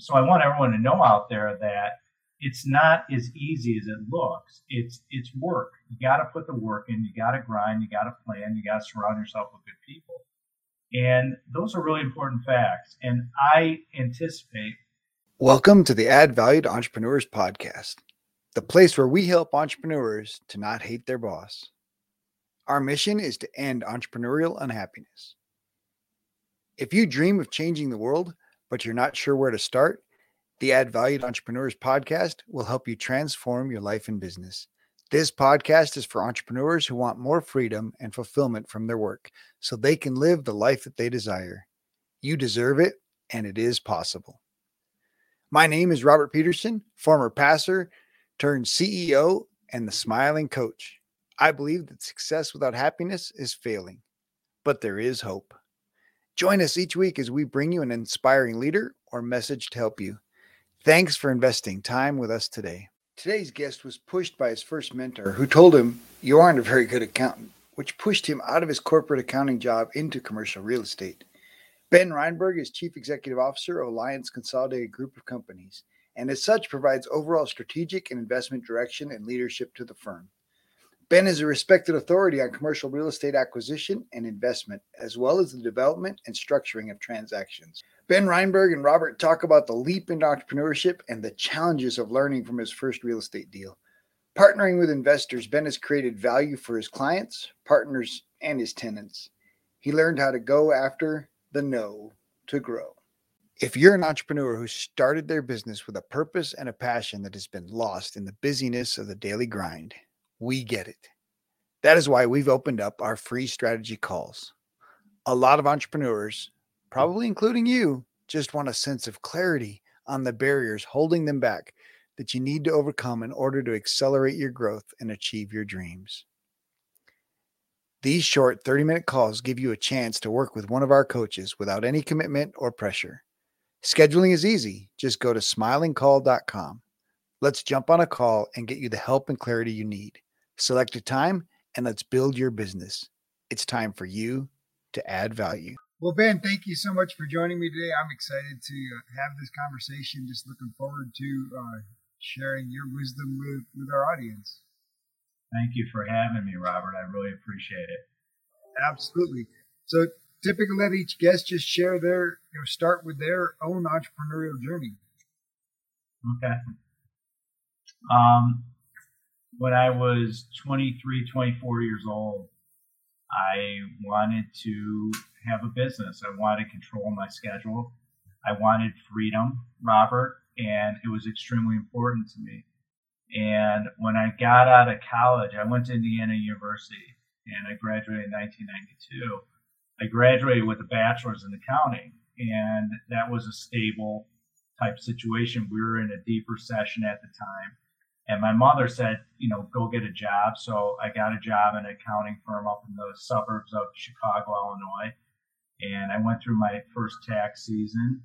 so I want everyone to know out there that it's not as easy as it looks. It's it's work. You got to put the work in. You got to grind. You got to plan. You got to surround yourself with good people. And those are really important facts. And I anticipate. Welcome to the Add Value to Entrepreneurs podcast, the place where we help entrepreneurs to not hate their boss. Our mission is to end entrepreneurial unhappiness. If you dream of changing the world, but you're not sure where to start, the Add Value to Entrepreneurs podcast will help you transform your life and business. This podcast is for entrepreneurs who want more freedom and fulfillment from their work so they can live the life that they desire. You deserve it, and it is possible. My name is Robert Peterson, former passer turned CEO and the smiling coach. I believe that success without happiness is failing, but there is hope. Join us each week as we bring you an inspiring leader or message to help you. Thanks for investing time with us today. Today's guest was pushed by his first mentor, who told him, You aren't a very good accountant, which pushed him out of his corporate accounting job into commercial real estate. Ben Reinberg is Chief Executive Officer of Alliance Consolidated Group of Companies, and as such provides overall strategic and investment direction and leadership to the firm. Ben is a respected authority on commercial real estate acquisition and investment, as well as the development and structuring of transactions. Ben Reinberg and Robert talk about the leap into entrepreneurship and the challenges of learning from his first real estate deal. Partnering with investors, Ben has created value for his clients, partners, and his tenants. He learned how to go after the no to grow. If you're an entrepreneur who started their business with a purpose and a passion that has been lost in the busyness of the daily grind, we get it. That is why we've opened up our free strategy calls. A lot of entrepreneurs, probably including you, just want a sense of clarity on the barriers holding them back that you need to overcome in order to accelerate your growth and achieve your dreams. These short 30 minute calls give you a chance to work with one of our coaches without any commitment or pressure. Scheduling is easy. Just go to smilingcall.com. Let's jump on a call and get you the help and clarity you need. Select a time and let's build your business. It's time for you to add value. Well, Ben, thank you so much for joining me today. I'm excited to uh, have this conversation. Just looking forward to uh, sharing your wisdom with, with our audience. Thank you for having me, Robert. I really appreciate it. Absolutely. So, typically, let each guest just share their, you know, start with their own entrepreneurial journey. Okay. Um, when I was 23, 24 years old, I wanted to have a business. I wanted to control my schedule. I wanted freedom, Robert, and it was extremely important to me. And when I got out of college, I went to Indiana University and I graduated in 1992. I graduated with a bachelor's in accounting, and that was a stable type situation. We were in a deep recession at the time. And my mother said, you know, go get a job. So I got a job in an accounting firm up in the suburbs of Chicago, Illinois. And I went through my first tax season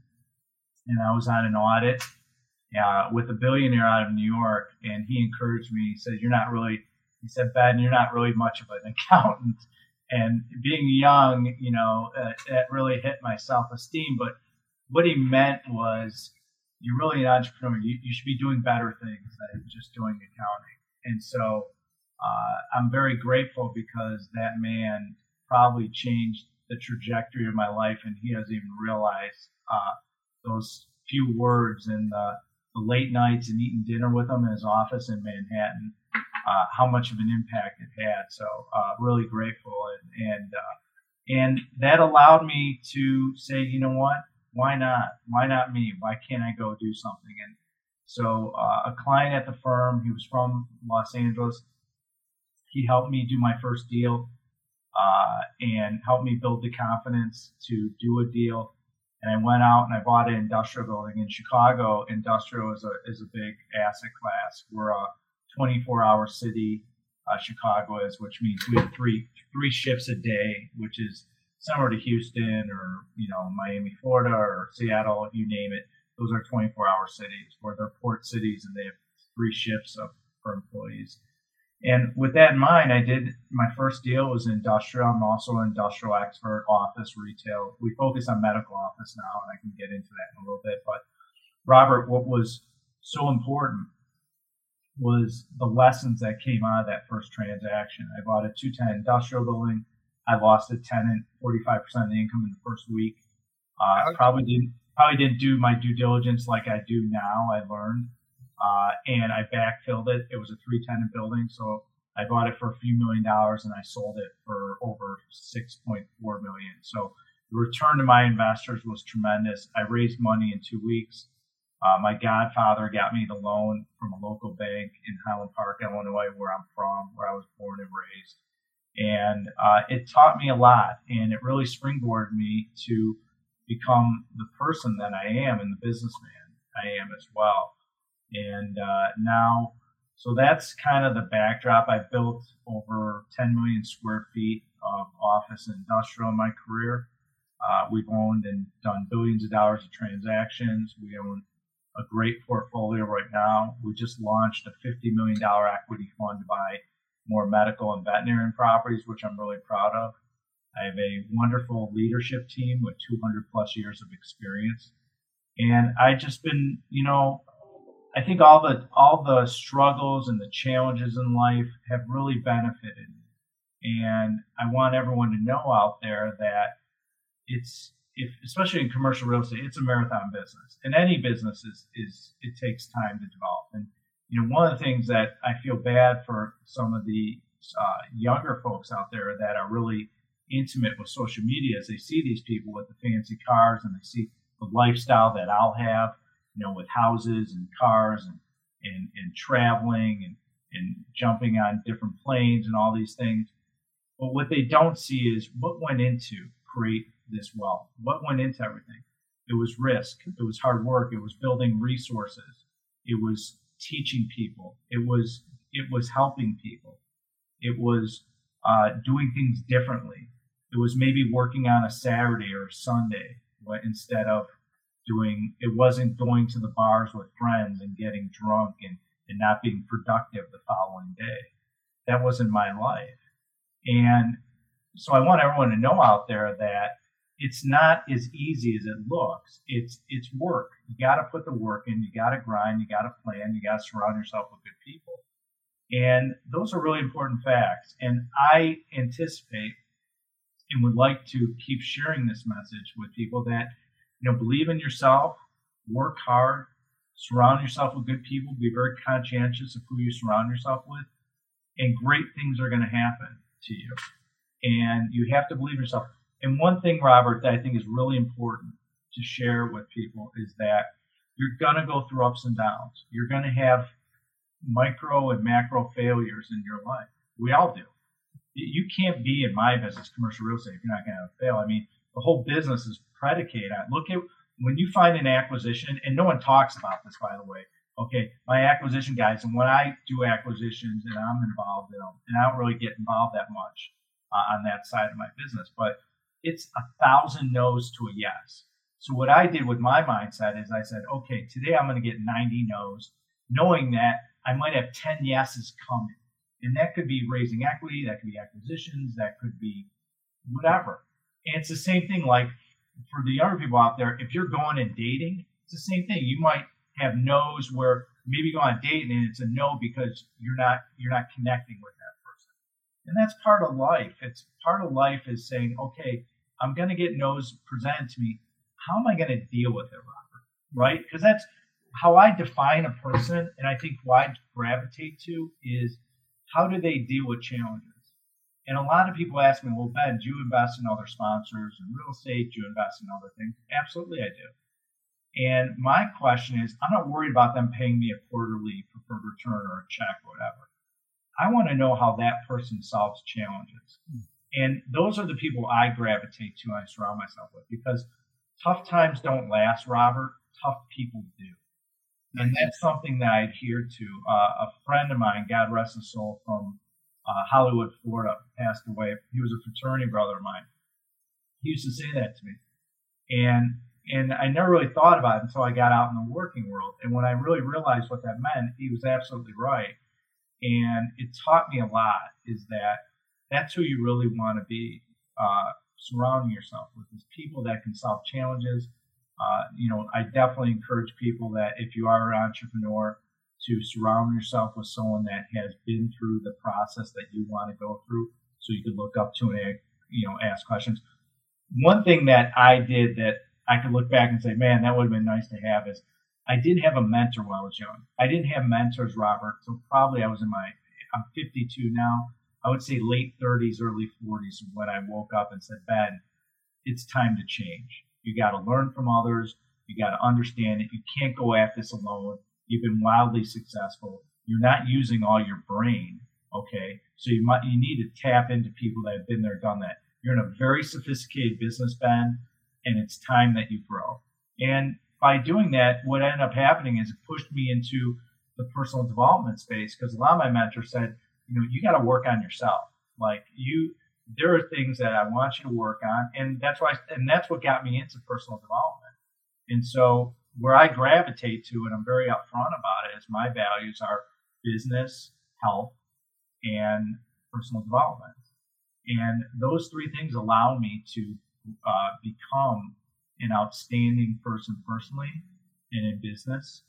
and I was on an audit uh, with a billionaire out of New York. And he encouraged me. He said, You're not really, he said, Ben, you're not really much of an accountant. And being young, you know, uh, really hit my self esteem. But what he meant was, you're really an entrepreneur. You, you should be doing better things than just doing accounting. And so uh, I'm very grateful because that man probably changed the trajectory of my life, and he doesn't even realize uh, those few words and the, the, late nights and eating dinner with him in his office in Manhattan, uh, how much of an impact it had. So uh, really grateful, and and uh, and that allowed me to say, you know what, why not? Why not me? Why can't I go do something? And so uh, a client at the firm, he was from Los Angeles. He helped me do my first deal uh, and helped me build the confidence to do a deal. And I went out and I bought an industrial building in Chicago. Industrial is a is a big asset class. We're a 24-hour city. Uh, Chicago is, which means we have three three shifts a day, which is similar to Houston or you know Miami, Florida, or Seattle, you name it. Those are 24-hour cities where they're port cities and they have three shifts of for employees. And with that in mind, I did my first deal was industrial. I'm also an industrial expert, office, retail. We focus on medical office now, and I can get into that in a little bit. But Robert, what was so important was the lessons that came out of that first transaction. I bought a 210 industrial building. I lost a tenant 45% of the income in the first week. Uh, probably didn't probably didn't do my due diligence like I do now. I learned, uh, and I backfilled it. It was a three tenant building, so I bought it for a few million dollars and I sold it for over 6.4 million. So the return to my investors was tremendous. I raised money in two weeks. Uh, my godfather got me the loan from a local bank in Highland Park, Illinois, where I'm from, where I was born and raised. And uh, it taught me a lot, and it really springboarded me to become the person that I am and the businessman I am as well. And uh, now, so that's kind of the backdrop. I built over 10 million square feet of office and industrial in my career. Uh, we've owned and done billions of dollars of transactions. We own a great portfolio right now. We just launched a $50 million equity fund to buy more medical and veterinary properties, which I'm really proud of. I have a wonderful leadership team with 200 plus years of experience. And I just been, you know, I think all the all the struggles and the challenges in life have really benefited me. And I want everyone to know out there that it's if especially in commercial real estate, it's a marathon business. And any business is is it takes time to develop. And you know, one of the things that I feel bad for some of the uh, younger folks out there that are really intimate with social media is they see these people with the fancy cars and they see the lifestyle that I'll have, you know, with houses and cars and and, and traveling and, and jumping on different planes and all these things. But what they don't see is what went into create this wealth. What went into everything? It was risk. It was hard work. It was building resources. It was teaching people. It was it was helping people. It was uh, doing things differently. It was maybe working on a Saturday or a Sunday instead of doing. It wasn't going to the bars with friends and getting drunk and, and not being productive the following day. That wasn't my life. And so I want everyone to know out there that it's not as easy as it looks. It's it's work. You got to put the work in. You got to grind. You got to plan. You got to surround yourself with good people. And those are really important facts. And I anticipate and would like to keep sharing this message with people that you know believe in yourself, work hard, surround yourself with good people, be very conscientious of who you surround yourself with, and great things are going to happen to you. And you have to believe yourself and one thing, Robert, that I think is really important to share with people is that you're going to go through ups and downs. You're going to have micro and macro failures in your life. We all do. You can't be in my business, commercial real estate, if you're not going to fail. I mean, the whole business is predicated on look at when you find an acquisition, and no one talks about this, by the way. Okay, my acquisition guys, and when I do acquisitions and I'm involved in them, and I don't really get involved that much uh, on that side of my business, but it's a thousand no's to a yes. So what I did with my mindset is I said, okay, today I'm going to get 90 no's, knowing that I might have 10 yeses coming. And that could be raising equity, that could be acquisitions, that could be whatever. And it's the same thing like for the younger people out there, if you're going and dating, it's the same thing. You might have no's where maybe go on a date and it's a no because you're not you're not connecting with that person. And that's part of life. It's part of life is saying, okay, I'm going to get no's presented to me. How am I going to deal with it, Robert? Right? Because that's how I define a person. And I think why I gravitate to is how do they deal with challenges? And a lot of people ask me, well, Ben, do you invest in other sponsors and real estate? Do you invest in other things? Absolutely, I do. And my question is, I'm not worried about them paying me a quarterly preferred return or a check or whatever. I want to know how that person solves challenges. Mm. And those are the people I gravitate to, and I surround myself with because tough times don't last, Robert. Tough people do. And that's something that I adhere to. Uh, a friend of mine, God rest his soul, from uh, Hollywood, Florida, passed away. He was a fraternity brother of mine. He used to say that to me. And and I never really thought about it until I got out in the working world. And when I really realized what that meant, he was absolutely right. And it taught me a lot is that that's who you really want to be uh, surrounding yourself with is people that can solve challenges, uh, you know, I definitely encourage people that if you are an entrepreneur, to surround yourself with someone that has been through the process that you want to go through, so you can look up to and you know ask questions. One thing that I did that I could look back and say, man, that would have been nice to have is I didn't have a mentor when I was young. I didn't have mentors, Robert. So probably I was in my I'm 52 now. I would say late 30s, early 40s when I woke up and said, Ben, it's time to change. You got to learn from others. You got to understand it. You can't go at this alone. You've been wildly successful. You're not using all your brain. Okay. So you might, you need to tap into people that have been there, done that. You're in a very sophisticated business, Ben, and it's time that you grow. And by doing that, what ended up happening is it pushed me into the personal development space because a lot of my mentors said, you know, you got to work on yourself. Like you, there are things that I want you to work on, and that's why, and that's what got me into personal development. And so where I gravitate to, and I'm very upfront about it, is my values are business, health, and personal development. And those three things allow me to uh, become an outstanding person personally and in business.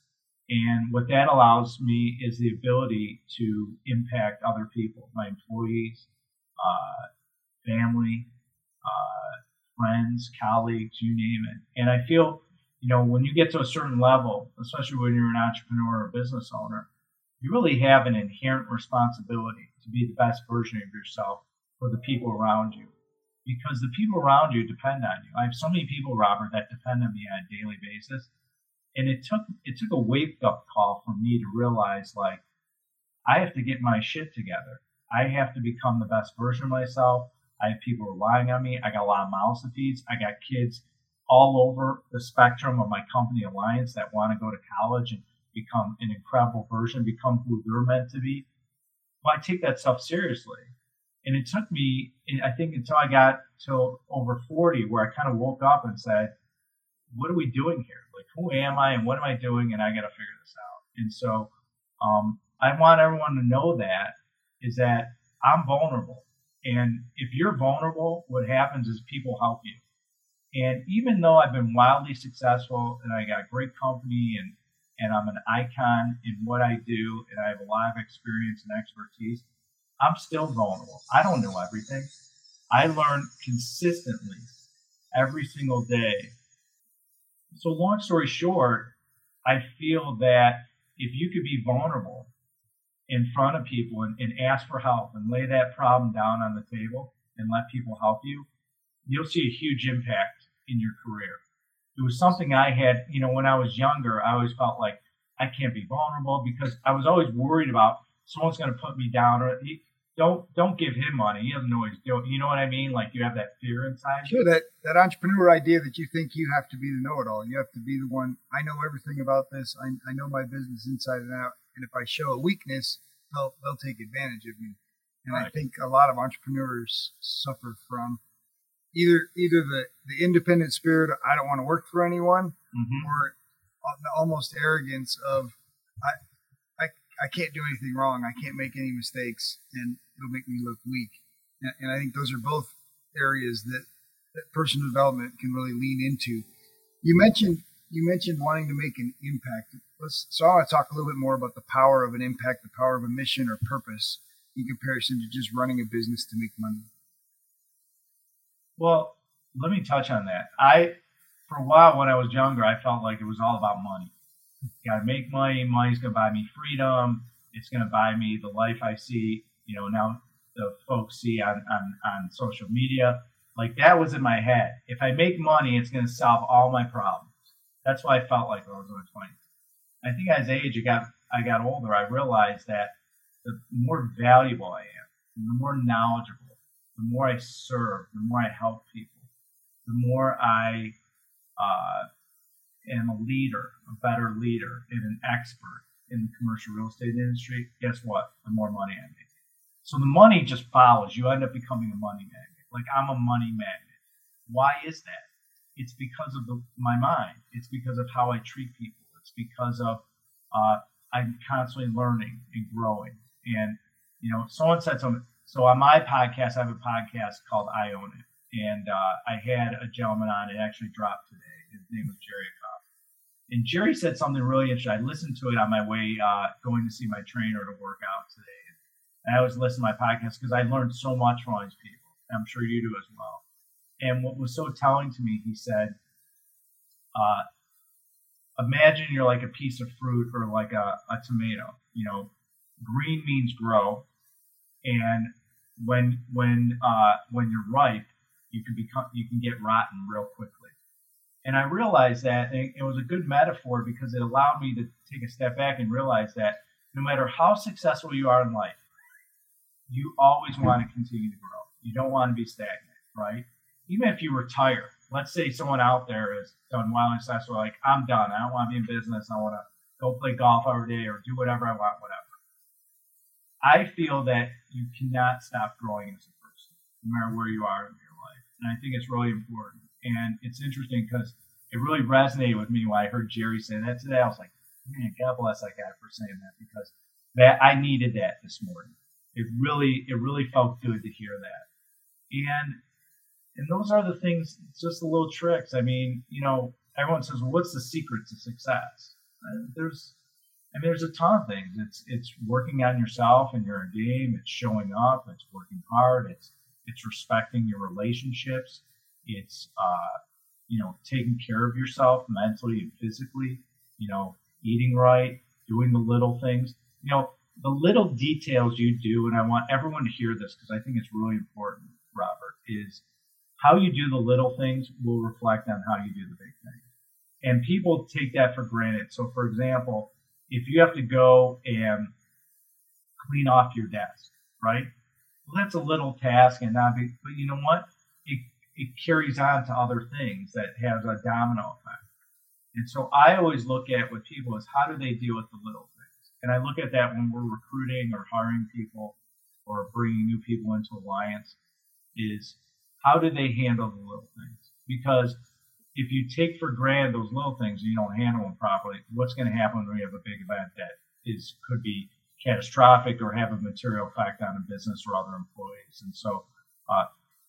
And what that allows me is the ability to impact other people, my employees, uh, family, uh, friends, colleagues, you name it. And I feel, you know, when you get to a certain level, especially when you're an entrepreneur or business owner, you really have an inherent responsibility to be the best version of yourself for the people around you. Because the people around you depend on you. I have so many people, Robert, that depend on me on a daily basis. And it took it took a wake up call for me to realize like I have to get my shit together. I have to become the best version of myself. I have people relying on me. I got a lot of mouths to feed. I got kids all over the spectrum of my company alliance that want to go to college and become an incredible version, become who they're meant to be. Well, I take that stuff seriously. And it took me, I think, until I got to over 40, where I kind of woke up and said, what are we doing here? Like, who am I and what am I doing? And I got to figure this out. And so, um, I want everyone to know that is that I'm vulnerable. And if you're vulnerable, what happens is people help you. And even though I've been wildly successful and I got a great company and, and I'm an icon in what I do and I have a lot of experience and expertise, I'm still vulnerable. I don't know everything. I learn consistently every single day. So, long story short, I feel that if you could be vulnerable in front of people and, and ask for help and lay that problem down on the table and let people help you, you'll see a huge impact in your career. It was something I had, you know, when I was younger, I always felt like I can't be vulnerable because I was always worried about someone's going to put me down or don't don't give him money. He doesn't know he's doing. You know what I mean? Like you have that fear inside. Sure, that that entrepreneur idea that you think you have to be the know-it-all. You have to be the one. I know everything about this. I, I know my business inside and out. And if I show a weakness, they'll they'll take advantage of me. And right. I think a lot of entrepreneurs suffer from either either the the independent spirit. I don't want to work for anyone, mm-hmm. or the almost arrogance of I I can't do anything wrong. I can't make any mistakes, and it'll make me look weak. And, and I think those are both areas that, that personal development can really lean into. You mentioned you mentioned wanting to make an impact. Let's, so I want to talk a little bit more about the power of an impact, the power of a mission or purpose in comparison to just running a business to make money. Well, let me touch on that. I, for a while when I was younger, I felt like it was all about money. Got to make money. Money's going to buy me freedom. It's going to buy me the life I see. You know, now the folks see on, on, on social media. Like that was in my head. If I make money, it's going to solve all my problems. That's why I felt like I was in my 20s. I think as age I got I got older, I realized that the more valuable I am, the more knowledgeable, the more I serve, the more I help people, the more I uh, am a leader, a better leader, and an expert in the commercial real estate industry, guess what? The more money I make. So the money just follows. You end up becoming a money magnet. Like I'm a money magnet. Why is that? It's because of the, my mind. It's because of how I treat people. It's because of uh, I'm constantly learning and growing. And you know, someone said something. So on my podcast, I have a podcast called I Own It, and uh, I had a gentleman on. It actually dropped today His name was Jerry Cobb. And Jerry said something really interesting. I listened to it on my way uh, going to see my trainer to work out today. I always listen to my podcast because I learned so much from all these people. I'm sure you do as well. And what was so telling to me, he said, uh, imagine you're like a piece of fruit or like a, a tomato. You know, green means grow, and when when uh, when you're ripe, you can become you can get rotten real quickly. And I realized that and it was a good metaphor because it allowed me to take a step back and realize that no matter how successful you are in life, you always want to continue to grow. You don't want to be stagnant, right? Even if you retire, let's say someone out there has done and successful, like I'm done. I don't want to be in business. I want to go play golf every day or do whatever I want, whatever. I feel that you cannot stop growing as a person, no matter where you are in your life. And I think it's really important. And it's interesting because it really resonated with me when I heard Jerry say that today. I was like, man, God bless that guy for saying that because that I needed that this morning. It really, it really felt good to hear that. And and those are the things, just the little tricks. I mean, you know, everyone says, well, what's the secret to success? There's, I mean, there's a ton of things. It's it's working on yourself and your game. It's showing up. It's working hard. It's it's respecting your relationships. It's uh, you know taking care of yourself mentally and physically. You know, eating right, doing the little things. You know, the little details you do, and I want everyone to hear this because I think it's really important, Robert, is how you do the little things will reflect on how you do the big things. And people take that for granted. So, for example, if you have to go and clean off your desk, right? Well, that's a little task and not big, but you know what? It, it carries on to other things that has a domino effect. And so I always look at with people is how do they deal with the little? And I look at that when we're recruiting or hiring people or bringing new people into Alliance is how do they handle the little things? Because if you take for granted those little things and you don't handle them properly, what's going to happen when we have a big event that is could be catastrophic or have a material effect on a business or other employees? And so uh,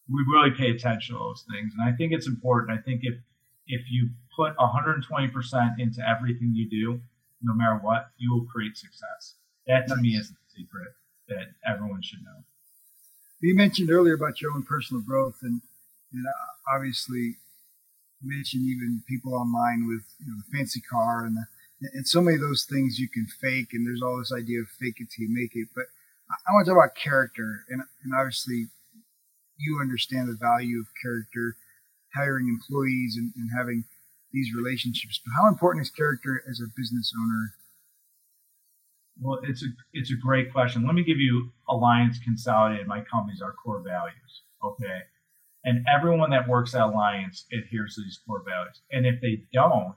we really pay attention to those things. And I think it's important. I think if if you put 120% into everything you do, no matter what, you will create success. That to me is the secret that everyone should know. You mentioned earlier about your own personal growth, and, and uh, obviously mentioned even people online with you know, the fancy car and the, and so many of those things you can fake, and there's all this idea of fake it till you make it. But I want to talk about character, and, and obviously you understand the value of character, hiring employees, and, and having these relationships. But how important is character as a business owner well, it's a it's a great question. Let me give you Alliance Consolidated. My company's our core values. Okay, and everyone that works at Alliance adheres to these core values. And if they don't,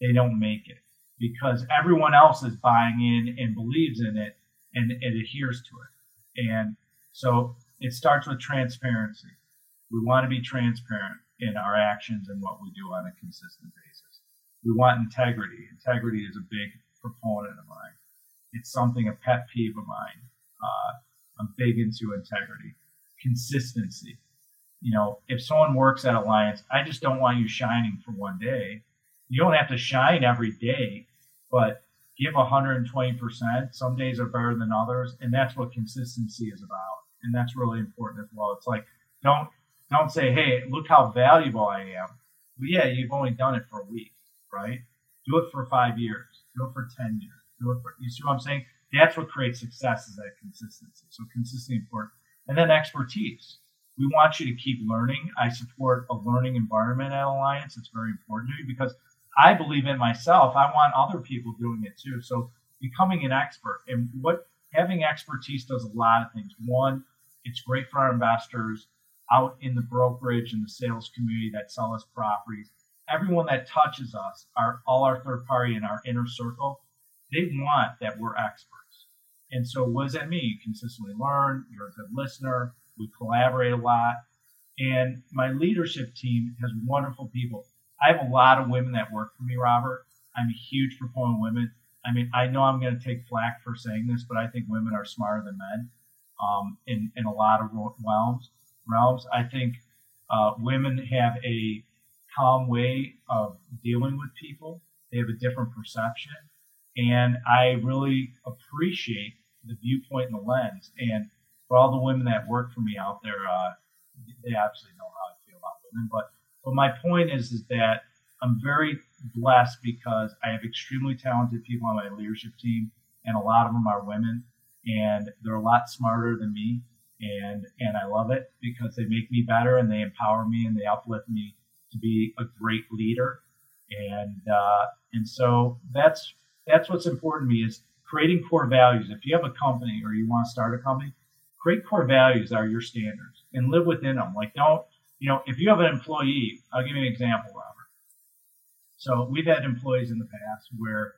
they don't make it because everyone else is buying in and believes in it and it adheres to it. And so it starts with transparency. We want to be transparent in our actions and what we do on a consistent basis. We want integrity. Integrity is a big proponent of mine it's something a pet peeve of mine. Uh, I'm big into integrity, consistency. You know, if someone works at Alliance, I just don't want you shining for one day. You don't have to shine every day, but give 120%. Some days are better than others, and that's what consistency is about. And that's really important as well. It's like don't don't say, "Hey, look how valuable I am." Well, yeah, you've only done it for a week, right? Do it for five years. Do it for ten years Do it for, you see what I'm saying? That's what creates success is that consistency. So consistency important. And then expertise. We want you to keep learning. I support a learning environment at Alliance. It's very important to me because I believe in myself. I want other people doing it too. So becoming an expert and what having expertise does a lot of things. One, it's great for our investors out in the brokerage and the sales community that sell us properties. Everyone that touches us, our all our third party and our inner circle, they want that we're experts. And so what does that mean? You consistently learn, you're a good listener, we collaborate a lot. And my leadership team has wonderful people. I have a lot of women that work for me, Robert. I'm a huge proponent of women. I mean, I know I'm going to take flack for saying this, but I think women are smarter than men um, in, in a lot of realms. Realms. I think uh, women have a calm way of dealing with people. They have a different perception. And I really appreciate the viewpoint and the lens. And for all the women that work for me out there, uh, they absolutely know how I feel about women. But but my point is is that I'm very blessed because I have extremely talented people on my leadership team, and a lot of them are women, and they're a lot smarter than me, and and I love it because they make me better and they empower me and they uplift me to be a great leader, and uh, and so that's that's what's important to me is creating core values. If you have a company or you want to start a company, create core values are your standards and live within them. Like don't you know if you have an employee, I'll give you an example, Robert. So we've had employees in the past where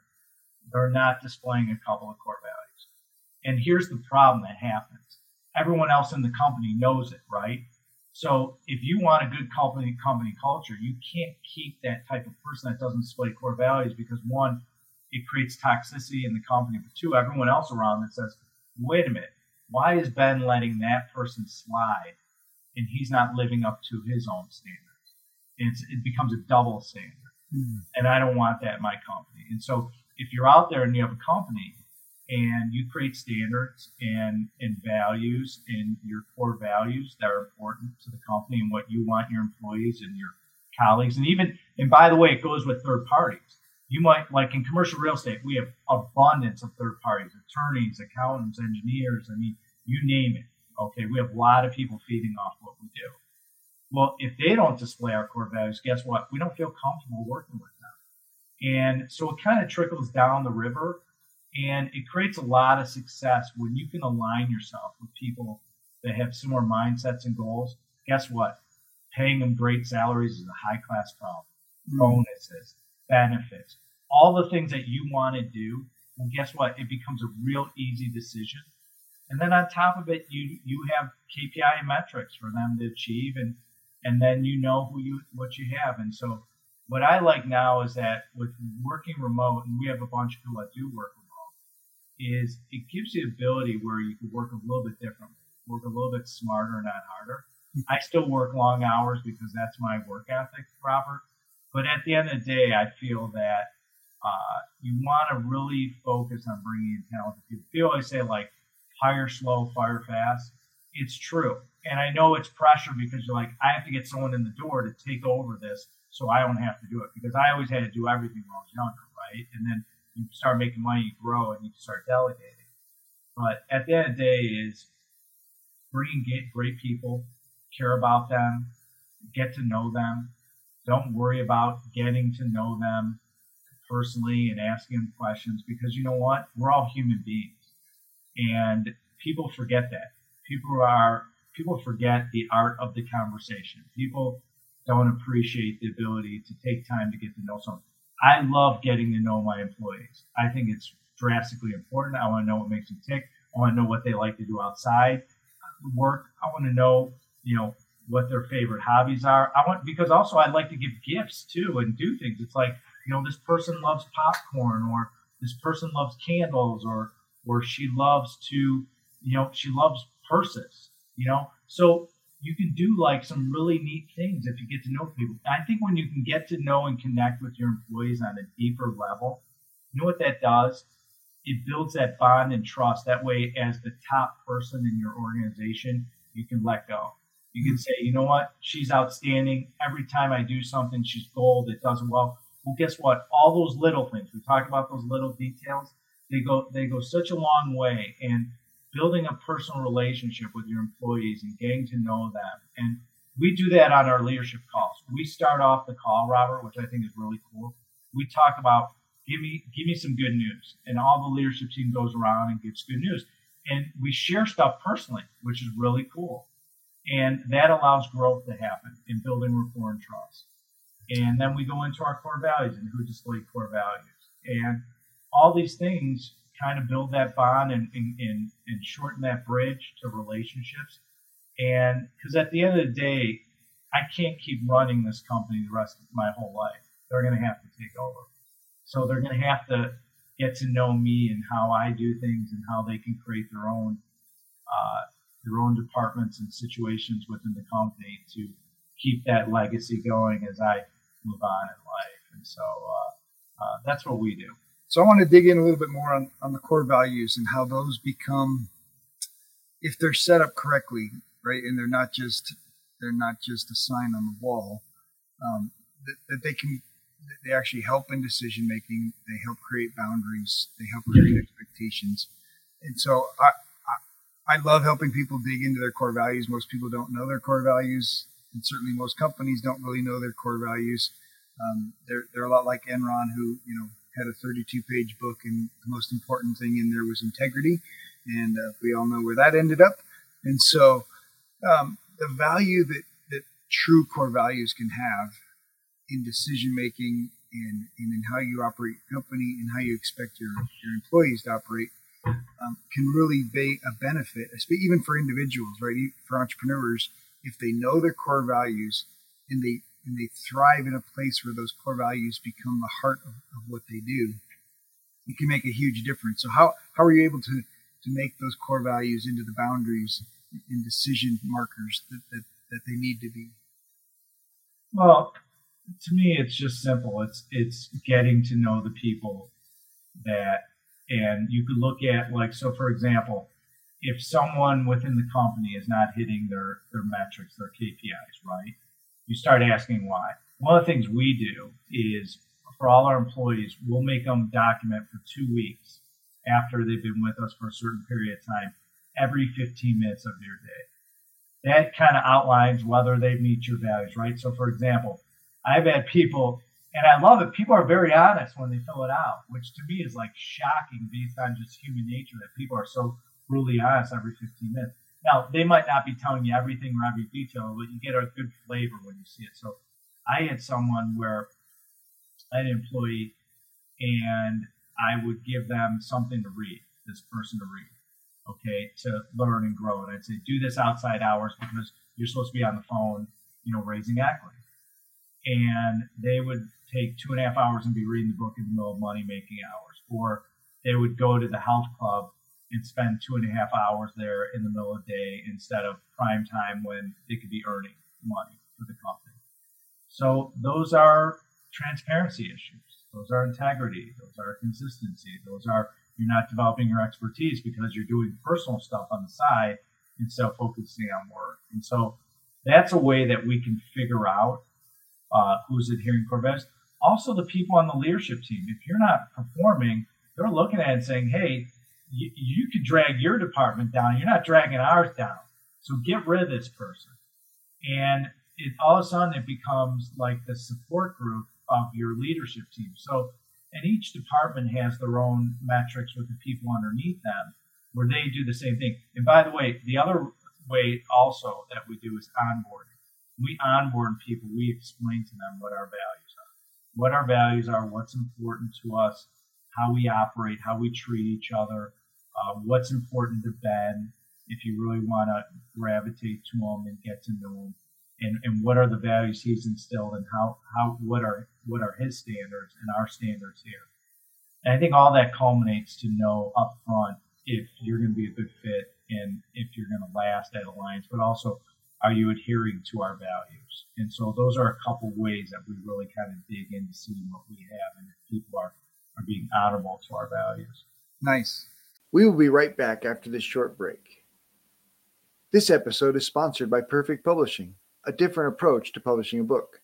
they're not displaying a couple of core values. And here's the problem that happens. Everyone else in the company knows it, right? So if you want a good company company culture, you can't keep that type of person that doesn't display core values because one, it creates toxicity in the company. But two, everyone else around that says, wait a minute, why is Ben letting that person slide and he's not living up to his own standards? And it becomes a double standard. Mm. And I don't want that in my company. And so if you're out there and you have a company and you create standards and, and values and your core values that are important to the company and what you want your employees and your colleagues and even and by the way it goes with third parties you might like in commercial real estate we have abundance of third parties attorneys accountants engineers i mean you name it okay we have a lot of people feeding off what we do well, if they don't display our core values, guess what? We don't feel comfortable working with them. And so it kind of trickles down the river and it creates a lot of success when you can align yourself with people that have similar mindsets and goals. Guess what? Paying them great salaries is a high class problem. Mm-hmm. Bonuses, benefits, all the things that you want to do. Well, guess what? It becomes a real easy decision. And then on top of it, you you have KPI metrics for them to achieve and and then you know who you what you have. And so what I like now is that with working remote, and we have a bunch of people that do work is it gives you ability where you can work a little bit differently, work a little bit smarter, not harder. I still work long hours because that's my work ethic, Robert. But at the end of the day, I feel that uh, you want to really focus on bringing in talented people. People always say like hire slow, fire fast. It's true and I know it's pressure because you're like, I have to get someone in the door to take over this so I don't have to do it because I always had to do everything when I was younger, right? And then you start making money, you grow, and you start delegating. But at the end of the day, is bring great people, care about them, get to know them. Don't worry about getting to know them personally and asking them questions because you know what? We're all human beings, and people forget that. People are people forget the art of the conversation. People don't appreciate the ability to take time to get to know someone. I love getting to know my employees. I think it's drastically important. I want to know what makes them tick. I want to know what they like to do outside work. I want to know, you know, what their favorite hobbies are. I want because also I'd like to give gifts too and do things. It's like, you know, this person loves popcorn or this person loves candles or or she loves to, you know, she loves purses you know? So you can do like some really neat things if you get to know people. I think when you can get to know and connect with your employees on a deeper level, you know what that does? It builds that bond and trust. That way, as the top person in your organization, you can let go. You can say, you know what? She's outstanding. Every time I do something, she's gold. It does well. Well, guess what? All those little things we talk about, those little details, they go they go such a long way. And building a personal relationship with your employees and getting to know them. And we do that on our leadership calls. We start off the call, Robert, which I think is really cool. We talk about give me give me some good news, and all the leadership team goes around and gives good news. And we share stuff personally, which is really cool. And that allows growth to happen in building rapport and trust. And then we go into our core values and who display core values. And all these things kind of build that bond and, and, and, and shorten that bridge to relationships. And because at the end of the day, I can't keep running this company the rest of my whole life. They're going to have to take over. So they're going to have to get to know me and how I do things and how they can create their own uh, their own departments and situations within the company to keep that legacy going as I move on in life. And so uh, uh, that's what we do. So I want to dig in a little bit more on, on the core values and how those become, if they're set up correctly, right, and they're not just they're not just a sign on the wall, um, that, that they can they actually help in decision making. They help create boundaries. They help create expectations. And so I, I, I love helping people dig into their core values. Most people don't know their core values, and certainly most companies don't really know their core values. Um, they're they're a lot like Enron, who you know had a 32 page book, and the most important thing in there was integrity. And uh, we all know where that ended up. And so, um, the value that, that true core values can have in decision making and, and in how you operate your company and how you expect your, your employees to operate um, can really be a benefit, even for individuals, right? For entrepreneurs, if they know their core values and they and they thrive in a place where those core values become the heart of, of what they do, it can make a huge difference. So how, how are you able to, to make those core values into the boundaries and decision markers that, that, that they need to be? Well, to me, it's just simple. It's it's getting to know the people that, and you could look at like so. For example, if someone within the company is not hitting their their metrics, their KPIs, right? You start asking why. One of the things we do is for all our employees, we'll make them document for two weeks after they've been with us for a certain period of time, every 15 minutes of their day. That kind of outlines whether they meet your values, right? So, for example, I've had people, and I love it, people are very honest when they fill it out, which to me is like shocking based on just human nature that people are so brutally honest every 15 minutes. Now, they might not be telling you everything or every detail, but you get a good flavor when you see it. So I had someone where I had an employee and I would give them something to read, this person to read, okay, to learn and grow. And I'd say, do this outside hours because you're supposed to be on the phone, you know, raising equity. And they would take two and a half hours and be reading the book in the middle of money making hours. Or they would go to the health club and spend two and a half hours there in the middle of the day instead of prime time when they could be earning money for the company. So those are transparency issues. Those are integrity. Those are consistency. Those are you're not developing your expertise because you're doing personal stuff on the side instead of focusing on work. And so that's a way that we can figure out uh, who's adhering core values. Also, the people on the leadership team. If you're not performing, they're looking at it and saying, "Hey, you, you could drag your department down. You're not dragging ours down. So get rid of this person. And it all of a sudden it becomes like the support group of your leadership team. So and each department has their own metrics with the people underneath them where they do the same thing. And by the way, the other way also that we do is onboarding. We onboard people, we explain to them what our values are, what our values are, what's important to us, how we operate, how we treat each other, uh, what's important to Ben if you really want to gravitate to him and get to know him, and, and what are the values he's instilled and how, how what are what are his standards and our standards here. And I think all that culminates to know up front if you're going to be a good fit and if you're going to last at Alliance, but also are you adhering to our values? And so those are a couple ways that we really kind of dig into seeing what we have and if people are, are being honorable to our values. Nice. We will be right back after this short break. This episode is sponsored by Perfect Publishing, a different approach to publishing a book.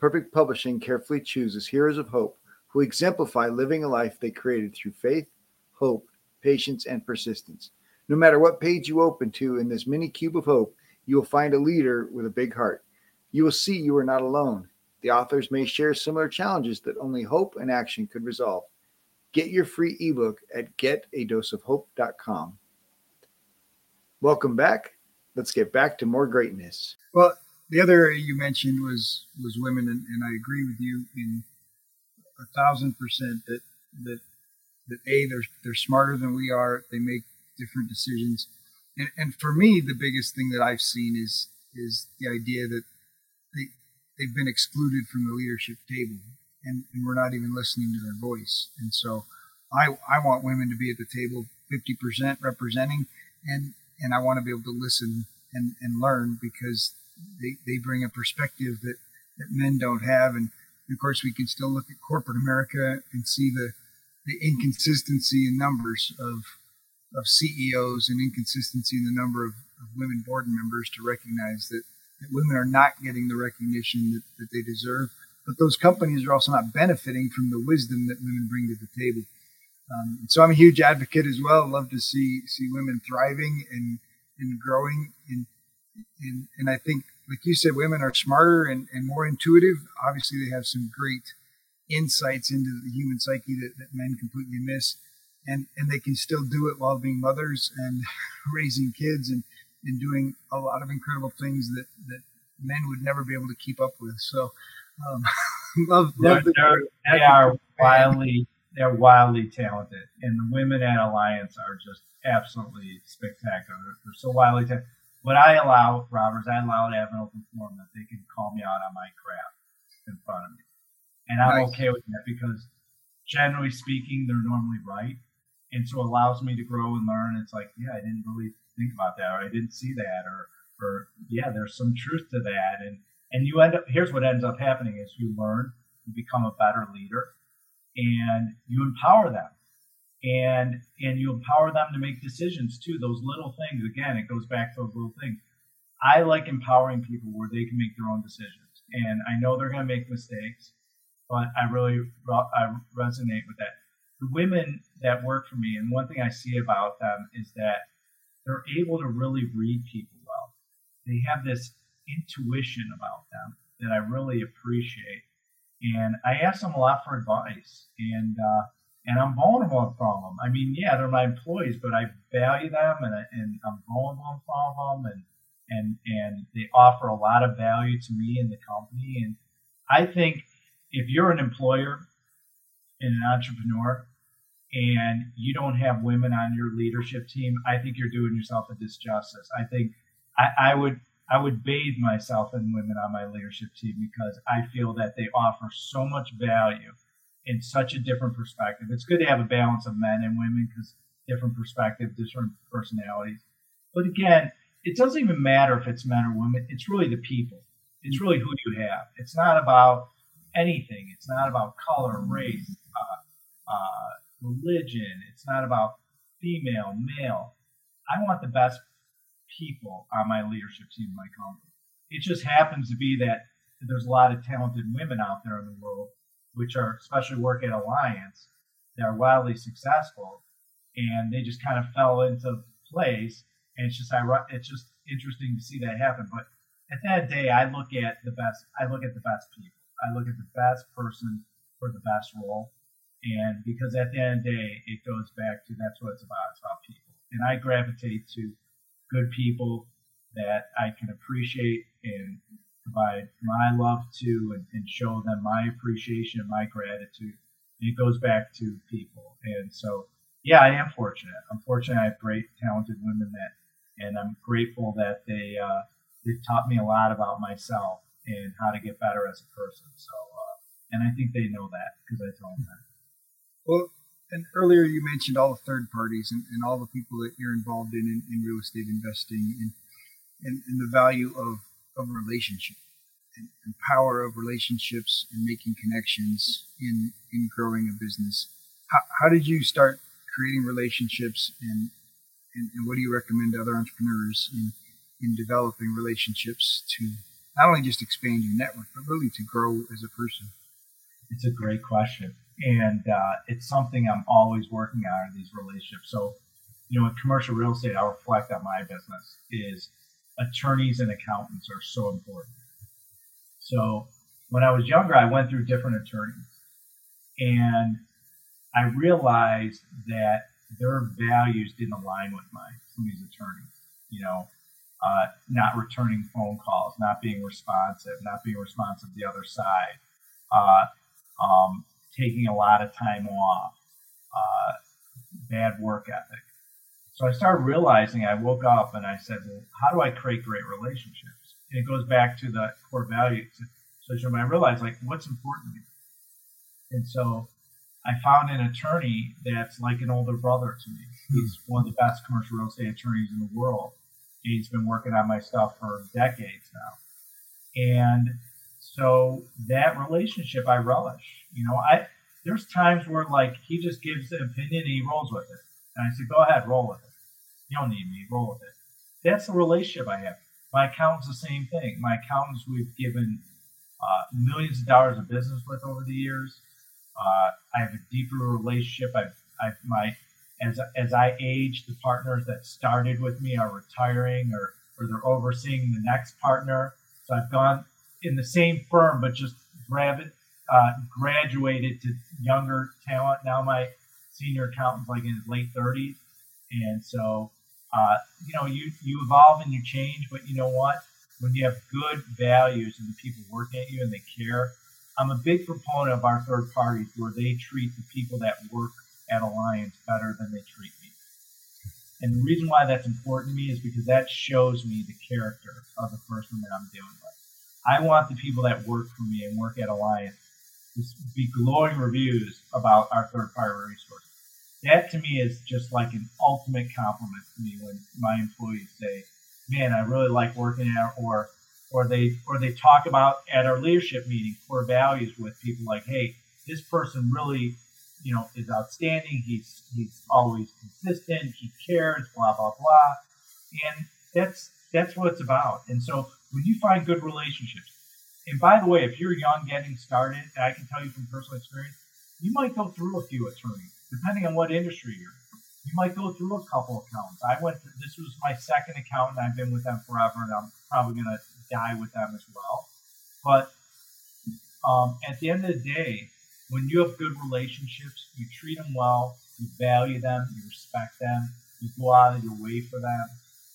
Perfect Publishing carefully chooses heroes of hope who exemplify living a life they created through faith, hope, patience, and persistence. No matter what page you open to in this mini cube of hope, you will find a leader with a big heart. You will see you are not alone. The authors may share similar challenges that only hope and action could resolve. Get your free ebook at getadoseofhope.com. Welcome back. Let's get back to more greatness. Well, the other area you mentioned was was women, and, and I agree with you in a thousand percent that that that a they're they're smarter than we are. They make different decisions, and and for me, the biggest thing that I've seen is is the idea that they they've been excluded from the leadership table and, and we're not even listening to their voice. And so I, I want women to be at the table 50% representing and, and I want to be able to listen and, and learn because they, they bring a perspective that, that men don't have. And of course, we can still look at corporate America and see the the inconsistency in numbers of of CEOs and inconsistency in the number of, of women board members to recognize that, that women are not getting the recognition that, that they deserve. But those companies are also not benefiting from the wisdom that women bring to the table. Um, so I'm a huge advocate as well. Love to see see women thriving and and growing. And and and I think, like you said, women are smarter and, and more intuitive. Obviously, they have some great insights into the human psyche that, that men completely miss and and they can still do it while being mothers and raising kids and and doing a lot of incredible things that that men would never be able to keep up with. So, um, love, love they're, they're, they are wildly they're wildly talented, and the women at Alliance are just absolutely spectacular. They're so wildly talented. What I allow, Roberts, I allow to have an open forum that they can call me out on my crap in front of me, and I'm nice. okay with that because generally speaking, they're normally right and so it allows me to grow and learn. It's like, yeah, I didn't really think about that, or I didn't see that, or or yeah, there's some truth to that, and and you end up here's what ends up happening is you learn, you become a better leader, and you empower them, and and you empower them to make decisions too. Those little things, again, it goes back to those little things. I like empowering people where they can make their own decisions, and I know they're going to make mistakes, but I really I resonate with that the women that work for me, and one thing I see about them is that they're able to really read people well. They have this intuition about them that I really appreciate. And I ask them a lot for advice, and uh, and I'm vulnerable from them. I mean, yeah, they're my employees, but I value them, and, I, and I'm vulnerable from them, and and and they offer a lot of value to me and the company. And I think if you're an employer and an entrepreneur, and you don't have women on your leadership team, I think you're doing yourself a disjustice. I think I, I would I would bathe myself in women on my leadership team because I feel that they offer so much value in such a different perspective. It's good to have a balance of men and women because different perspective, different personalities. But again, it doesn't even matter if it's men or women. It's really the people. It's really who you have. It's not about anything. It's not about color, race, uh, uh, religion. It's not about female, male. I want the best people on my leadership team in my company. It just happens to be that there's a lot of talented women out there in the world, which are especially work at Alliance, that are wildly successful, and they just kind of fell into place. And it's just it's just interesting to see that happen. But at that day, I look at the best. I look at the best people. I look at the best person for the best role. And because at the end of the day, it goes back to that's what it's about. It's about people. And I gravitate to good people that I can appreciate and provide my love to and, and show them my appreciation and my gratitude. It goes back to people. And so, yeah, I am fortunate. I'm fortunate I have great, talented women that, and I'm grateful that they, uh, they've taught me a lot about myself and how to get better as a person. So, uh, and I think they know that because I tell them that. Well, and earlier you mentioned all the third parties and, and all the people that you're involved in in, in real estate investing and, and, and the value of, of relationship and, and power of relationships and making connections in, in growing a business. How, how did you start creating relationships and, and, and what do you recommend to other entrepreneurs in, in developing relationships to not only just expand your network, but really to grow as a person? It's a great question and uh, it's something I'm always working on in these relationships. So, you know, in commercial real estate, I reflect on my business is attorneys and accountants are so important. So, when I was younger, I went through different attorneys, and I realized that their values didn't align with mine. Some of these attorneys, you know, uh, not returning phone calls, not being responsive, not being responsive to the other side. Uh, um, taking a lot of time off, uh, bad work ethic. So I started realizing, I woke up and I said, well, how do I create great relationships? And it goes back to the core values. So when I realized, like, what's important to me? And so I found an attorney that's like an older brother to me. He's one of the best commercial real estate attorneys in the world. He's been working on my stuff for decades now. And so that relationship I relish. You know, I there's times where like he just gives an opinion and he rolls with it. And I say, go ahead, roll with it. You don't need me, roll with it. That's the relationship I have. My accountant's the same thing. My accountants we've given uh, millions of dollars of business with over the years. Uh, I have a deeper relationship. I've, I've my as as I age, the partners that started with me are retiring or or they're overseeing the next partner. So I've gone in the same firm, but just grab uh, graduated to younger talent. Now my senior accountant's like in his late 30s, and so uh, you know you you evolve and you change. But you know what? When you have good values and the people working at you and they care, I'm a big proponent of our third parties where they treat the people that work at Alliance better than they treat me. And the reason why that's important to me is because that shows me the character of the person that I'm dealing with. I want the people that work for me and work at Alliance to be glowing reviews about our third party resources. That to me is just like an ultimate compliment to me when my employees say, "Man, I really like working at," or or they or they talk about at our leadership meeting core values with people like, "Hey, this person really, you know, is outstanding. He's he's always consistent. He cares. Blah blah blah," and that's that's what it's about. And so when you find good relationships, and by the way, if you're young getting started, I can tell you from personal experience, you might go through a few attorneys, depending on what industry you're in. You might go through a couple accounts. I went. Through, this was my second accountant. I've been with them forever, and I'm probably going to die with them as well. But um, at the end of the day, when you have good relationships, you treat them well, you value them, you respect them, you go out of your way for them,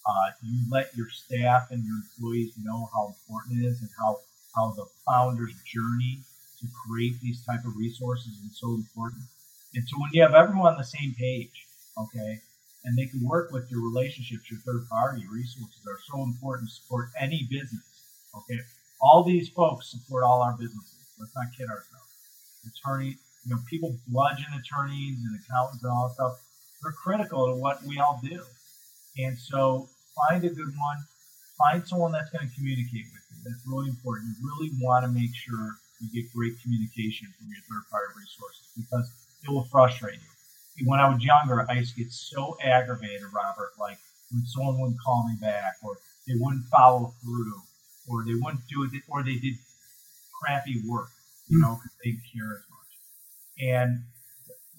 uh, you let your staff and your employees know how important it is and how, how the founder's journey to create these type of resources is so important. And so when you have everyone on the same page, okay, and they can work with your relationships, your third party resources are so important to support any business. Okay. All these folks support all our businesses. Let's not kid ourselves. Attorney, you know, people bludgeon attorneys and accountants and all that stuff. They're critical to what we all do. And so find a good one. Find someone that's going to communicate with you. That's really important. You really want to make sure you get great communication from your third party resources because it will frustrate you. When I was younger, I used to get so aggravated, Robert, like when someone wouldn't call me back or they wouldn't follow through or they wouldn't do it or they did crappy work, you know, because they didn't care as much. And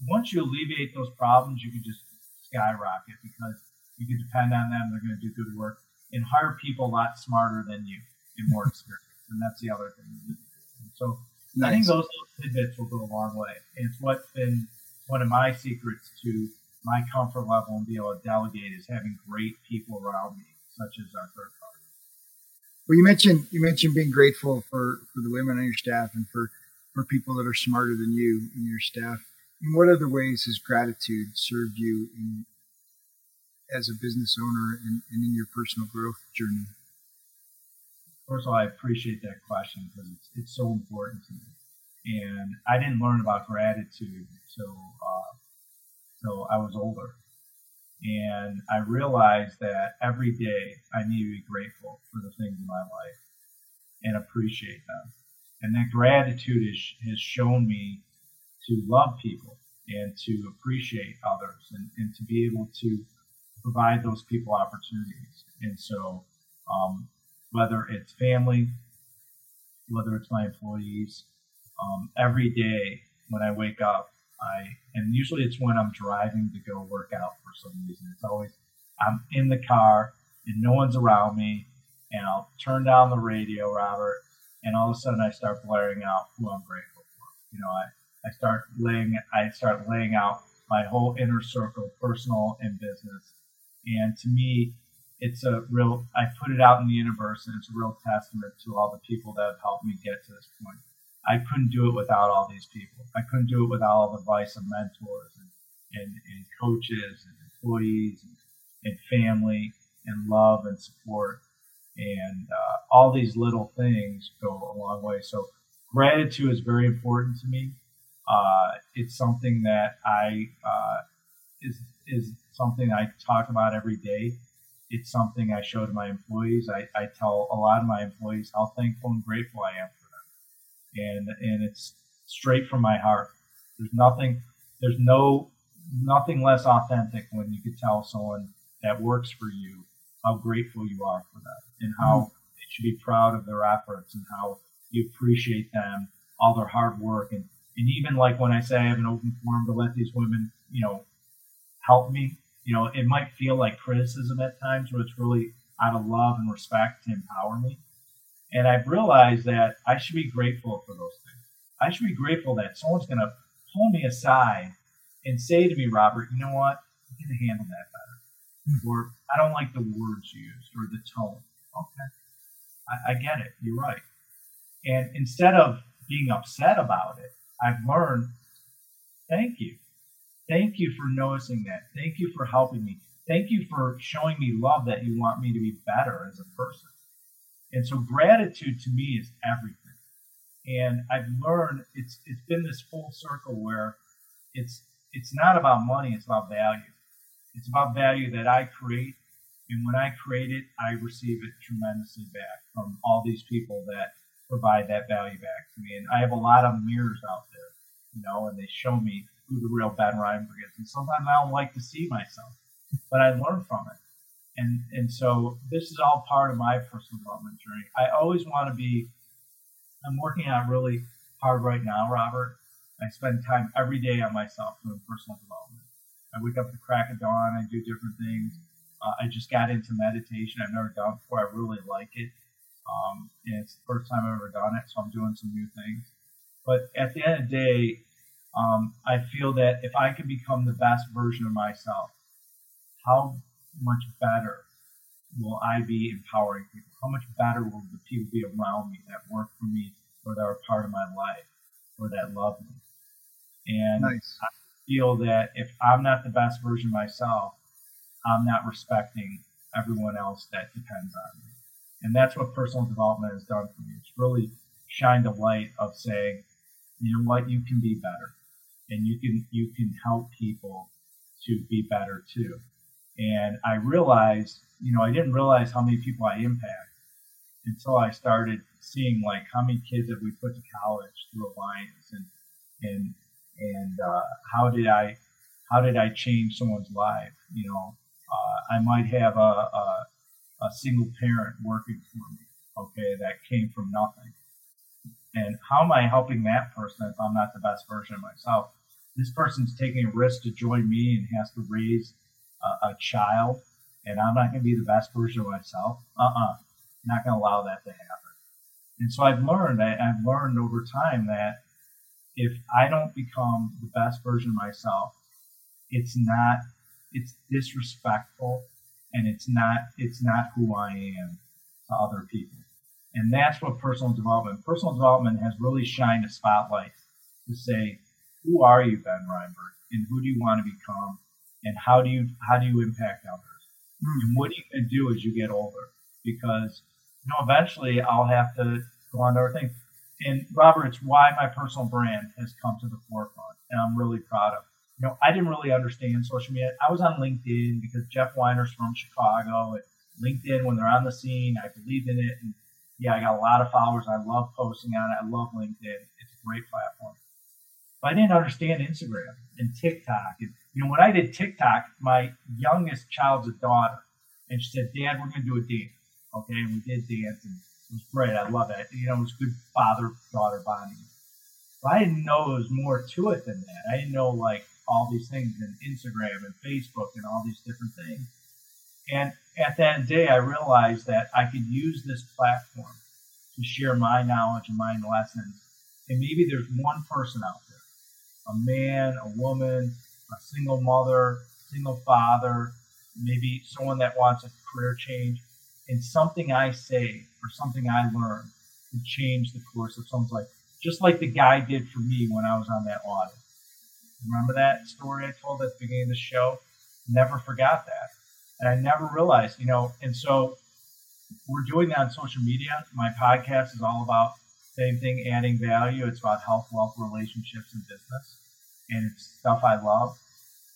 once you alleviate those problems, you can just skyrocket because you can depend on them. They're going to do good work and hire people a lot smarter than you and more experienced. And that's the other thing. And so nice. I think those tidbits will go a long way. And it's what's been one of my secrets to my comfort level and be able to delegate is having great people around me, such as our third party. Well, you mentioned you mentioned being grateful for for the women on your staff and for for people that are smarter than you in your staff. In what other ways has gratitude served you in as a business owner and, and in your personal growth journey? First of all, I appreciate that question because it's, it's so important to me. And I didn't learn about gratitude until, uh, until I was older. And I realized that every day I need to be grateful for the things in my life and appreciate them. And that gratitude is, has shown me to love people and to appreciate others and, and to be able to provide those people opportunities. And so, um, whether it's family, whether it's my employees, um, every day when I wake up, I and usually it's when I'm driving to go work out for some reason. It's always I'm in the car and no one's around me, and I'll turn down the radio, Robert, and all of a sudden I start blaring out who I'm grateful for. You know, I, I start laying I start laying out my whole inner circle, personal and business, and to me, it's a real, I put it out in the universe and it's a real testament to all the people that have helped me get to this point. I couldn't do it without all these people. I couldn't do it without all the advice of mentors and, and, and coaches and employees and, and, family and love and support. And uh, all these little things go a long way. So gratitude is very important to me. Uh, it's something that I uh, is is something I talk about every day. It's something I show to my employees. I, I tell a lot of my employees how thankful and grateful I am for them. and and it's straight from my heart. There's nothing, there's no nothing less authentic when you could tell someone that works for you how grateful you are for them and how mm-hmm. they should be proud of their efforts and how you appreciate them, all their hard work. And, and even like when I say I have an open forum to let these women, you know, help me, you know, it might feel like criticism at times, but it's really out of love and respect to empower me. And I've realized that I should be grateful for those things. I should be grateful that someone's going to pull me aside and say to me, Robert, you know what? Going to handle that better. Mm-hmm. Or I don't like the words used or the tone. Okay. I, I get it. You're right. And instead of being upset about it, I've learned, thank you. Thank you for noticing that. Thank you for helping me. Thank you for showing me love that you want me to be better as a person. And so gratitude to me is everything. And I've learned it's it's been this full circle where it's it's not about money, it's about value. It's about value that I create. And when I create it, I receive it tremendously back from all these people that provide that value back to me. And I have a lot of mirrors out there, you know, and they show me who the real Ben Reinberg is. And sometimes I don't like to see myself, but I learn from it. And, and so this is all part of my personal development journey. I always want to be, I'm working on really hard right now, Robert. I spend time every day on myself doing personal development. I wake up at the crack of dawn. I do different things. Uh, I just got into meditation. I've never done before. I really like it. Um, and it's the first time I've ever done it, so I'm doing some new things. But at the end of the day, um, I feel that if I can become the best version of myself, how much better will I be empowering people? How much better will the people be around me that work for me or that are part of my life or that love me? And nice. I feel that if I'm not the best version of myself, I'm not respecting everyone else that depends on me. And that's what personal development has done for me. It's really shined a light of saying, you know what, you can be better. And you can you can help people to be better too. And I realized, you know, I didn't realize how many people I impact until I started seeing like how many kids have we put to college through Alliance and and and uh, how did I how did I change someone's life? You know, uh, I might have a, a, a single parent working for me, okay, that came from nothing. And how am I helping that person if I'm not the best version of myself? This person's taking a risk to join me and has to raise a, a child, and I'm not going to be the best version of myself. Uh-uh. Not going to allow that to happen. And so I've learned, I, I've learned over time that if I don't become the best version of myself, it's not, it's disrespectful and it's not, it's not who I am to other people. And that's what personal development, personal development has really shined a spotlight to say, who are you, Ben Reinberg? And who do you want to become? And how do you, how do you impact others? Mm. And what are you going to do as you get older? Because, you know, eventually I'll have to go on to other things and Robert, it's why my personal brand has come to the forefront, and I'm really proud of. You know, I didn't really understand social media. I was on LinkedIn because Jeff Weiner's from Chicago. And LinkedIn, when they're on the scene, I believed in it, and yeah, I got a lot of followers. I love posting on it. I love LinkedIn. It's a great platform. I didn't understand Instagram and TikTok. And you know, when I did TikTok, my youngest child's a daughter, and she said, "Dad, we're going to do a dance." Okay, and we did dance, and it was great. I love it. You know, it was good father daughter bonding. But I didn't know there was more to it than that. I didn't know like all these things in Instagram and Facebook and all these different things. And at that day, I realized that I could use this platform to share my knowledge and my lessons. And maybe there's one person out a man, a woman, a single mother, single father, maybe someone that wants a career change and something I say or something I learn can change the course of someone's life, just like the guy did for me when I was on that audit. Remember that story I told at the beginning of the show? Never forgot that. And I never realized, you know, and so we're doing that on social media. My podcast is all about same thing, adding value. It's about health, wealth, relationships, and business. And it's stuff I love.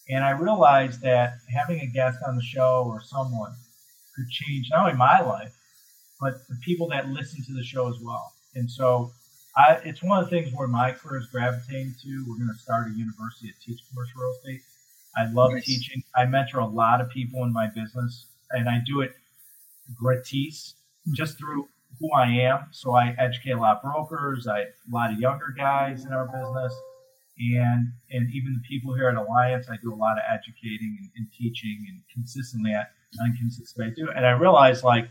And I realized that having a guest on the show or someone could change not only my life, but the people that listen to the show as well. And so I, it's one of the things where my career is gravitating to. We're going to start a university to teach commercial real estate. I love nice. teaching. I mentor a lot of people in my business, and I do it gratis, just through who I am. So I educate a lot of brokers, I a lot of younger guys in our business, and and even the people here at Alliance. I do a lot of educating and, and teaching, and consistently on a consistent I do. And I realized like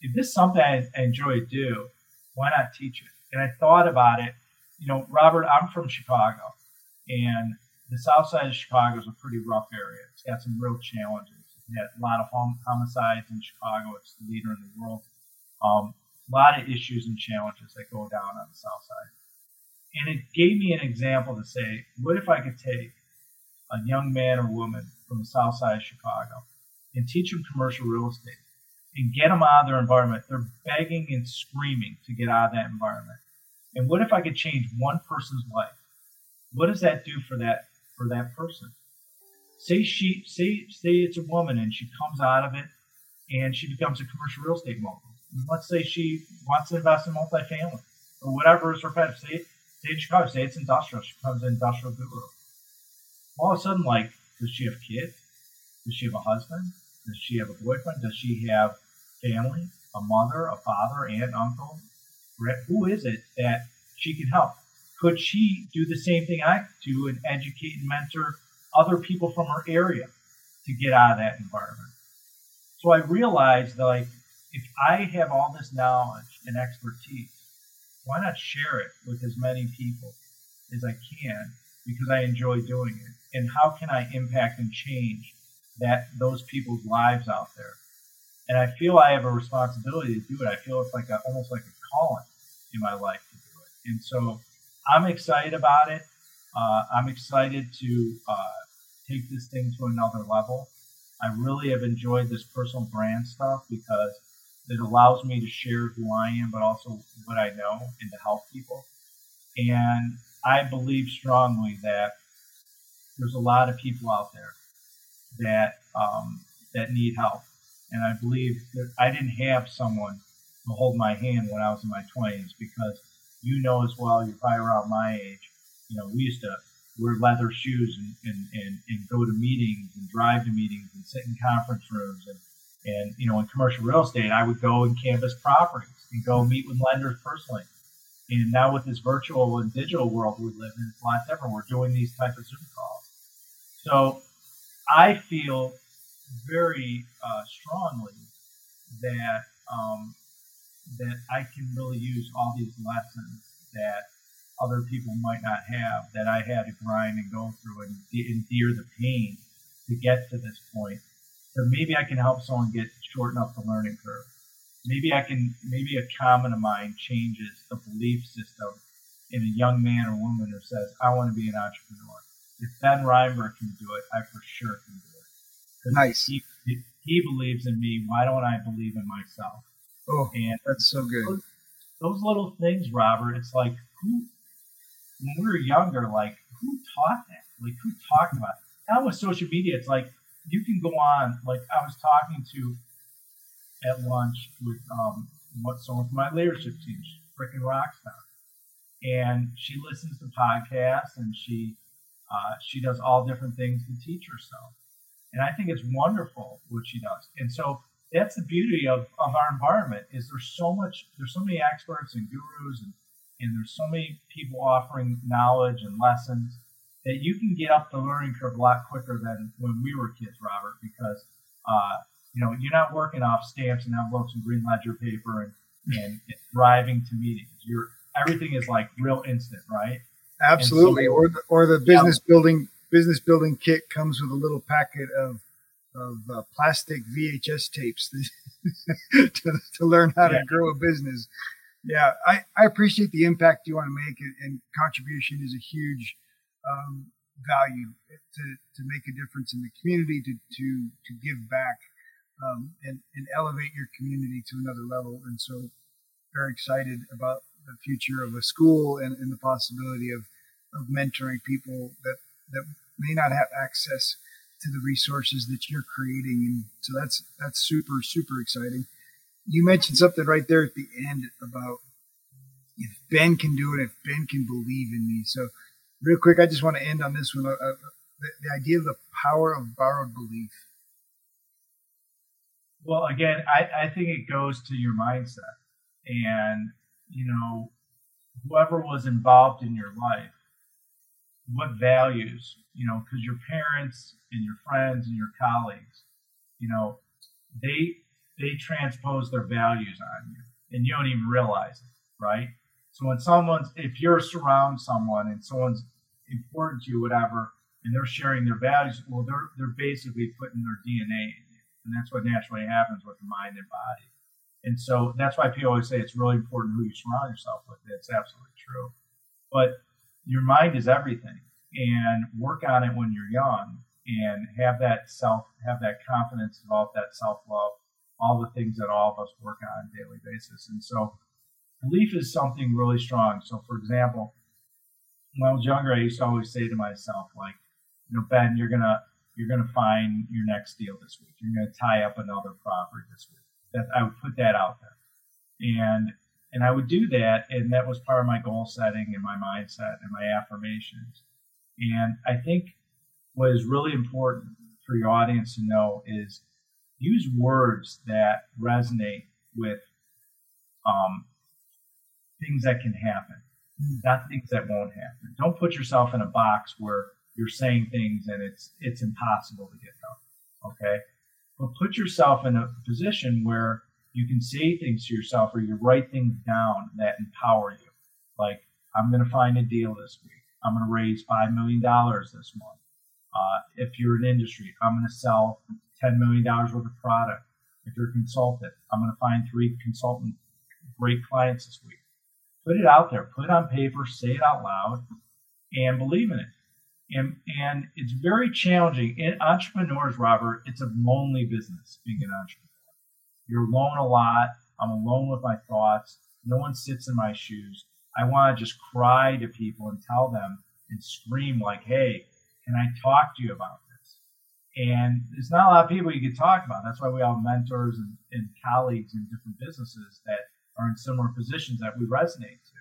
if this is something I, I enjoy to do, why not teach it? And I thought about it. You know, Robert, I'm from Chicago, and the south side of Chicago is a pretty rough area. It's got some real challenges. It had a lot of hom- homicides in Chicago. It's the leader in the world. Um, a lot of issues and challenges that go down on the south side. And it gave me an example to say, what if I could take a young man or woman from the south side of Chicago and teach them commercial real estate and get them out of their environment? They're begging and screaming to get out of that environment. And what if I could change one person's life? What does that do for that for that person? Say she say say it's a woman and she comes out of it and she becomes a commercial real estate mogul. Let's say she wants to invest in multifamily or whatever is her pet. Say say in Chicago, say it's industrial. She becomes an industrial guru. All of a sudden, like, does she have kids? Does she have a husband? Does she have a boyfriend? Does she have family? A mother, a father, aunt, uncle? Who is it that she can help? Could she do the same thing I do and educate and mentor other people from her area to get out of that environment? So I realized that like if I have all this knowledge and expertise, why not share it with as many people as I can because I enjoy doing it? And how can I impact and change that those people's lives out there? And I feel I have a responsibility to do it. I feel it's like a, almost like a calling in my life to do it. And so I'm excited about it. Uh, I'm excited to uh, take this thing to another level. I really have enjoyed this personal brand stuff because it allows me to share who I am, but also what I know and to help people. And I believe strongly that there's a lot of people out there that um, that need help, and I believe that I didn't have someone to hold my hand when I was in my 20s because you know as well, you're probably around my age. You know, we used to wear leather shoes and, and, and, and go to meetings and drive to meetings and sit in conference rooms. And, and, you know, in commercial real estate, I would go and canvas properties and go meet with lenders personally. And now with this virtual and digital world we live in, it's a lot different. We're doing these types of Zoom calls. So I feel very uh, strongly that um, that I can really use all these lessons that other people might not have that I had to grind and go through and endure the pain to get to this point. So maybe I can help someone get shorten up the learning curve. Maybe I can, maybe a common of mine changes the belief system in a young man or woman who says, I want to be an entrepreneur. If Ben Reinberg can do it, I for sure can do it. Nice. He, he believes in me. Why don't I believe in myself? Oh, and that's so good. Those, those little things, Robert, it's like, who, when we were younger, like who taught that? Like who talked about it? Now with social media, it's like you can go on. Like I was talking to at lunch with um, what someone from my leadership team, freaking rockstar, and she listens to podcasts and she uh, she does all different things to teach herself. And I think it's wonderful what she does. And so that's the beauty of, of our environment is there's so much there's so many experts and gurus and and there's so many people offering knowledge and lessons that you can get up the learning curve a lot quicker than when we were kids, Robert, because uh, you know you're not working off stamps and envelopes and green ledger paper and, and, and driving to meetings. You're everything is like real instant, right? Absolutely. So, or the, or the business yeah. building business building kit comes with a little packet of of uh, plastic VHS tapes to, to, learn how yeah. to grow a business. Yeah, I, I appreciate the impact you want to make, and, contribution is a huge um, value to, to make a difference in the community, to, to, to give back um, and, and elevate your community to another level. And so, very excited about the future of a school and, and the possibility of, of mentoring people that, that may not have access to the resources that you're creating. And so that's that's super super exciting you mentioned something right there at the end about if Ben can do it, if Ben can believe in me. So, real quick, I just want to end on this one. Uh, uh, the, the idea of the power of borrowed belief. Well, again, I, I think it goes to your mindset. And, you know, whoever was involved in your life, what values, you know, because your parents and your friends and your colleagues, you know, they they transpose their values on you and you don't even realize it, right? So when someone's if you're surround someone and someone's important to you, whatever, and they're sharing their values, well they're they're basically putting their DNA in you. And that's what naturally happens with the mind and body. And so that's why people always say it's really important who you surround yourself with. It's absolutely true. But your mind is everything. And work on it when you're young and have that self, have that confidence, develop that self love, all the things that all of us work on on daily basis. And so belief is something really strong. So for example, when I was younger, I used to always say to myself, like, you know, Ben, you're gonna you're gonna find your next deal this week. You're gonna tie up another property this week that I would put that out there. And and I would do that, and that was part of my goal setting and my mindset and my affirmations. And I think what is really important for your audience to know is use words that resonate with um, things that can happen. Not things that won't happen. Don't put yourself in a box where you're saying things and it's it's impossible to get done. Okay, but put yourself in a position where you can say things to yourself or you write things down that empower you. Like, I'm going to find a deal this week. I'm going to raise $5 million this month. Uh, if you're an industry, I'm going to sell $10 million worth of product. If you're a consultant, I'm going to find three consultant great clients this week. Put it out there, put it on paper, say it out loud, and believe in it. And, and it's very challenging. In entrepreneurs, Robert, it's a lonely business being an entrepreneur. You're alone a lot. I'm alone with my thoughts. No one sits in my shoes. I want to just cry to people and tell them and scream like, hey, can I talk to you about this? And there's not a lot of people you can talk about. That's why we have mentors and, and colleagues in different businesses that are in similar positions that we resonate to.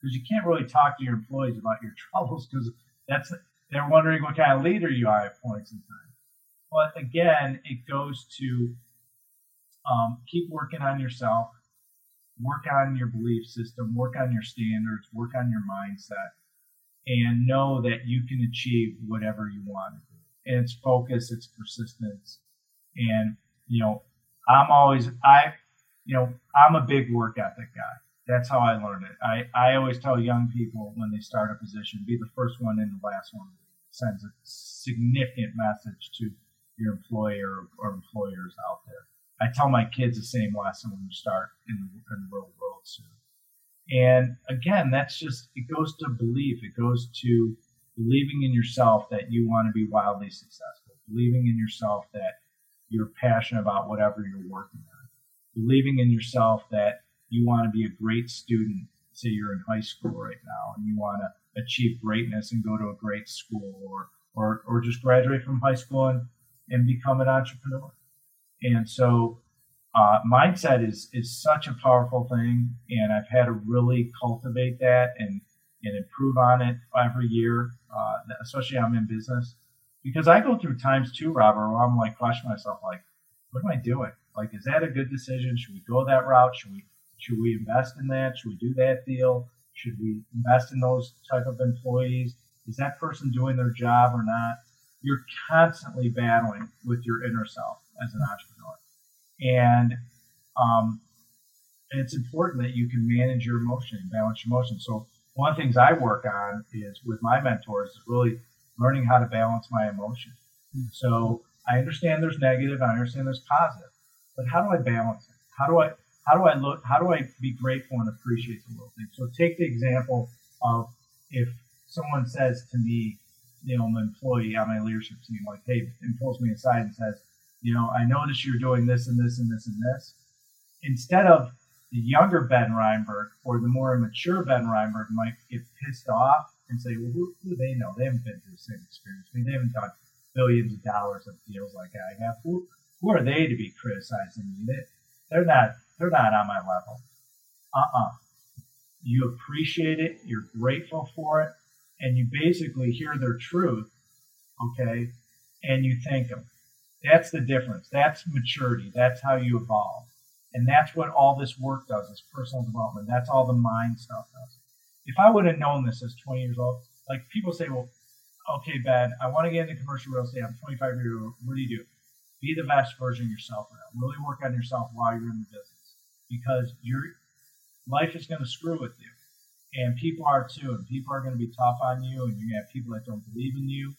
Because you can't really talk to your employees about your troubles because that's they're wondering what kind of leader you are at points in time. But again, it goes to um, keep working on yourself, work on your belief system, work on your standards, work on your mindset, and know that you can achieve whatever you want to do. And it's focus, it's persistence. And, you know, I'm always, I, you know, I'm a big work ethic guy. That's how I learned it. I, I always tell young people when they start a position, be the first one in the last one. It sends a significant message to your employer or employers out there. I tell my kids the same lesson when you start in the, in the real world soon. And again, that's just, it goes to belief. It goes to believing in yourself that you want to be wildly successful, believing in yourself that you're passionate about whatever you're working on, believing in yourself that you want to be a great student. Say you're in high school right now and you want to achieve greatness and go to a great school or, or, or just graduate from high school and, and become an entrepreneur. And so uh, mindset is is such a powerful thing, and I've had to really cultivate that and and improve on it every year, uh, especially I'm in business because I go through times too, Robert, where I'm like questioning myself, like, what am I doing? Like, is that a good decision? Should we go that route? Should we should we invest in that? Should we do that deal? Should we invest in those type of employees? Is that person doing their job or not? You're constantly battling with your inner self as an entrepreneur. And um, it's important that you can manage your emotion and balance your emotion. So one of the things I work on is with my mentors is really learning how to balance my emotion. Mm-hmm. So I understand there's negative, I understand there's positive, but how do I balance it? How do I how do I look? How do I be grateful and appreciate the little things? So take the example of if someone says to me, you know, an employee on my leadership team, like, hey, and pulls me aside and says, you know, I noticed you're doing this and this and this and this. Instead of the younger Ben Reinberg or the more immature Ben Reinberg might get pissed off and say, well, who, who do they know? They haven't been through the same experience. I mean, they haven't done billions of dollars of deals like I have. Who, who are they to be criticizing me? They, they're not, they're not on my level. Uh-uh. you appreciate it, you're grateful for it, and you basically hear their truth, okay, and you thank them. That's the difference. That's maturity. That's how you evolve. And that's what all this work does, is personal development. That's all the mind stuff does. If I would have known this as 20 years old, like people say, well, okay, Ben, I want to get into commercial real estate. I'm 25 years old. What do you do? Be the best version of yourself. Really work on yourself while you're in the business because your life is going to screw with you. And people are too. And people are going to be tough on you. And you're going to have people that don't believe in you.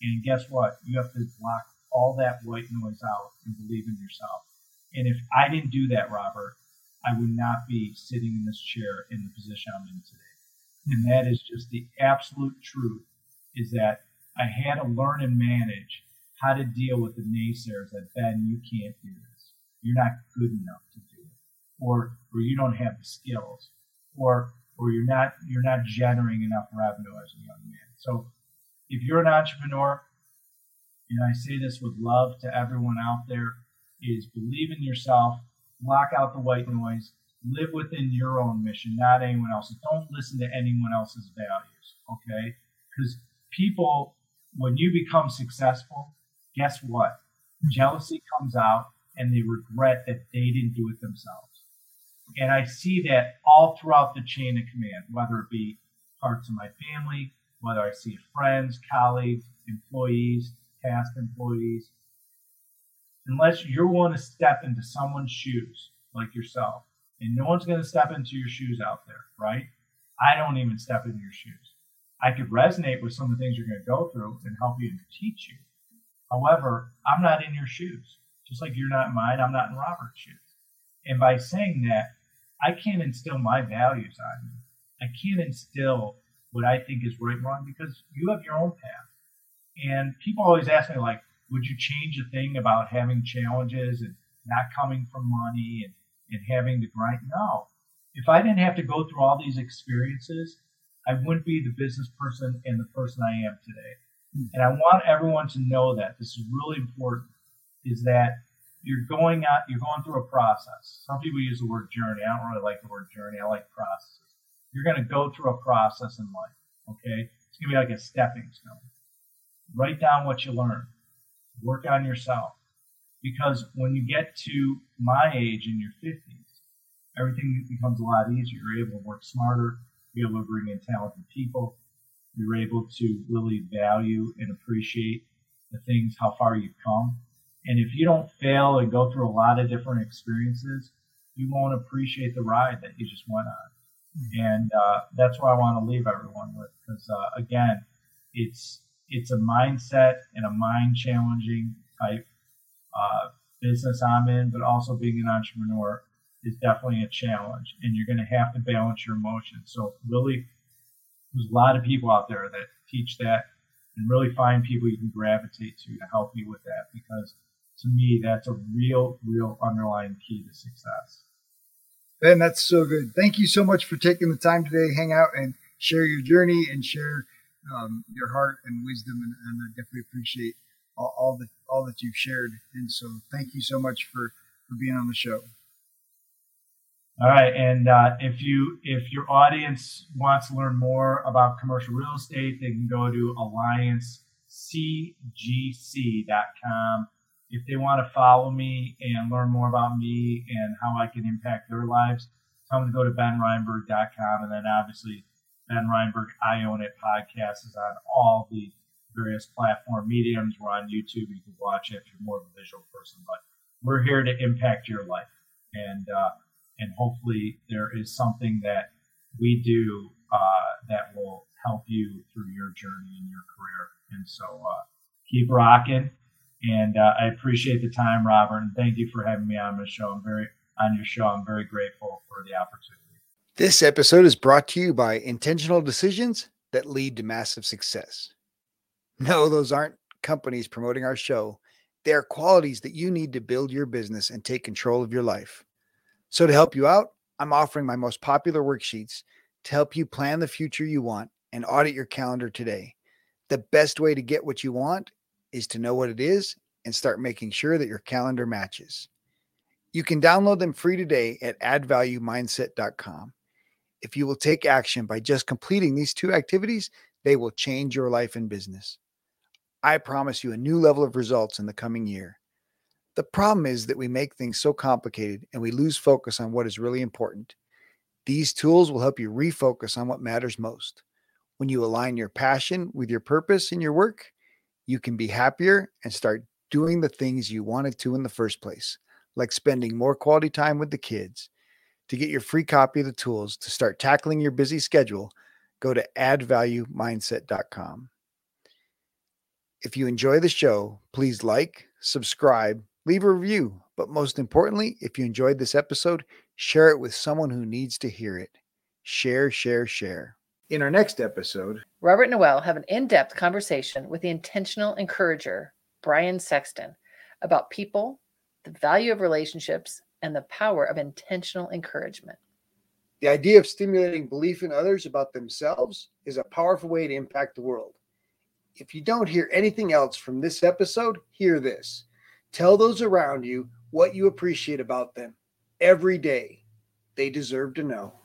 And guess what? You have to block all that white noise out and believe in yourself. And if I didn't do that, Robert, I would not be sitting in this chair in the position I'm in today. And that is just the absolute truth is that I had to learn and manage how to deal with the naysayers that Ben, you can't do this. You're not good enough to do it. Or or you don't have the skills. Or or you're not you're not generating enough revenue as a young man. So if you're an entrepreneur, and I say this with love to everyone out there, is believe in yourself, block out the white noise, live within your own mission, not anyone else's. Don't listen to anyone else's values, okay? Because people, when you become successful, guess what? Mm-hmm. Jealousy comes out and they regret that they didn't do it themselves. And I see that all throughout the chain of command, whether it be parts of my family, whether I see friends, colleagues, employees, past employees. Unless you're willing to step into someone's shoes like yourself, and no one's going to step into your shoes out there, right? I don't even step into your shoes. I could resonate with some of the things you're going to go through and help you and teach you. However, I'm not in your shoes. Just like you're not in mine, I'm not in Robert's shoes. And by saying that, I can't instill my values on you. I can't instill what I think is right and wrong because you have your own path. And people always ask me, like, would you change a thing about having challenges and not coming from money and, and having to grind? No. If I didn't have to go through all these experiences, I wouldn't be the business person and the person I am today. Mm-hmm. And I want everyone to know that this is really important is that you're going out, you're going through a process. Some people use the word journey. I don't really like the word journey. I like processes. You're going to go through a process in life. Okay. It's going to be like a stepping stone. Write down what you learn. Work on yourself. Because when you get to my age in your 50s, everything becomes a lot easier. You're able to work smarter. You're able to bring in talented people. You're able to really value and appreciate the things, how far you've come. And if you don't fail and go through a lot of different experiences, you won't appreciate the ride that you just went on. Mm-hmm. And uh, that's what I want to leave everyone with, because uh, again, it's it's a mindset and a mind challenging type uh, business I'm in, but also being an entrepreneur is definitely a challenge, and you're going to have to balance your emotions. So really, there's a lot of people out there that teach that, and really find people you can gravitate to to help you with that, because to me, that's a real, real underlying key to success. Ben, that's so good. Thank you so much for taking the time today, hang out and share your journey and share um, your heart and wisdom, and, and I definitely appreciate all, all all that you've shared. And so, thank you so much for for being on the show. All right, and uh, if you if your audience wants to learn more about commercial real estate, they can go to alliancecgc.com. If they want to follow me and learn more about me and how I can impact their lives, tell them to go to benreinberg.com, and then obviously Ben Reinberg, I Own It podcast is on all the various platform mediums. We're on YouTube. You can watch it if you're more of a visual person, but we're here to impact your life. And, uh, and hopefully there is something that we do uh, that will help you through your journey and your career. And so uh, keep rocking. And uh, I appreciate the time, Robert, and thank you for having me on the show. I'm very on your show. I'm very grateful for the opportunity. This episode is brought to you by intentional decisions that lead to massive success. No, those aren't companies promoting our show. They are qualities that you need to build your business and take control of your life. So, to help you out, I'm offering my most popular worksheets to help you plan the future you want and audit your calendar today. The best way to get what you want is to know what it is and start making sure that your calendar matches. You can download them free today at addvaluemindset.com. If you will take action by just completing these two activities, they will change your life and business. I promise you a new level of results in the coming year. The problem is that we make things so complicated and we lose focus on what is really important. These tools will help you refocus on what matters most. When you align your passion with your purpose in your work, you can be happier and start doing the things you wanted to in the first place, like spending more quality time with the kids. To get your free copy of the tools to start tackling your busy schedule, go to addvaluemindset.com. If you enjoy the show, please like, subscribe, leave a review, but most importantly, if you enjoyed this episode, share it with someone who needs to hear it. Share, share, share. In our next episode, Robert and Noel have an in depth conversation with the intentional encourager, Brian Sexton, about people, the value of relationships, and the power of intentional encouragement. the idea of stimulating belief in others about themselves is a powerful way to impact the world. If you don't hear anything else from this episode, hear this. Tell those around you what you appreciate about them every day. They deserve to know.